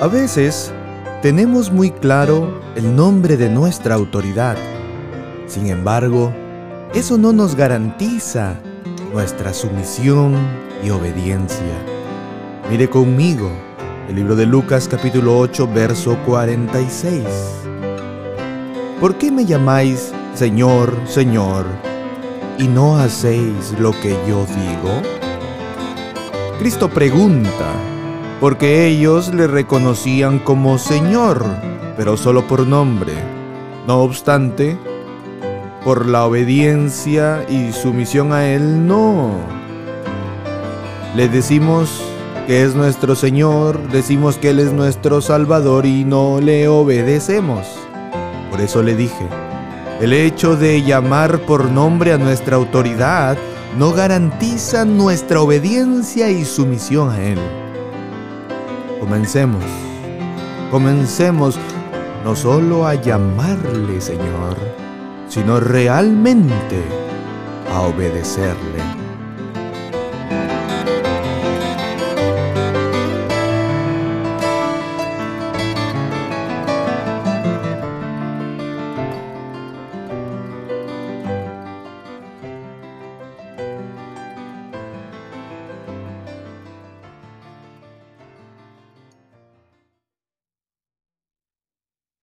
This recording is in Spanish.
A veces tenemos muy claro el nombre de nuestra autoridad. Sin embargo, eso no nos garantiza nuestra sumisión y obediencia. Mire conmigo el libro de Lucas capítulo 8 verso 46. ¿Por qué me llamáis Señor, Señor, y no hacéis lo que yo digo? Cristo pregunta, porque ellos le reconocían como Señor, pero solo por nombre. No obstante, por la obediencia y sumisión a Él, no. Le decimos que es nuestro Señor, decimos que Él es nuestro Salvador y no le obedecemos. Por eso le dije, el hecho de llamar por nombre a nuestra autoridad no garantiza nuestra obediencia y sumisión a Él. Comencemos, comencemos no solo a llamarle Señor, sino realmente a obedecerle.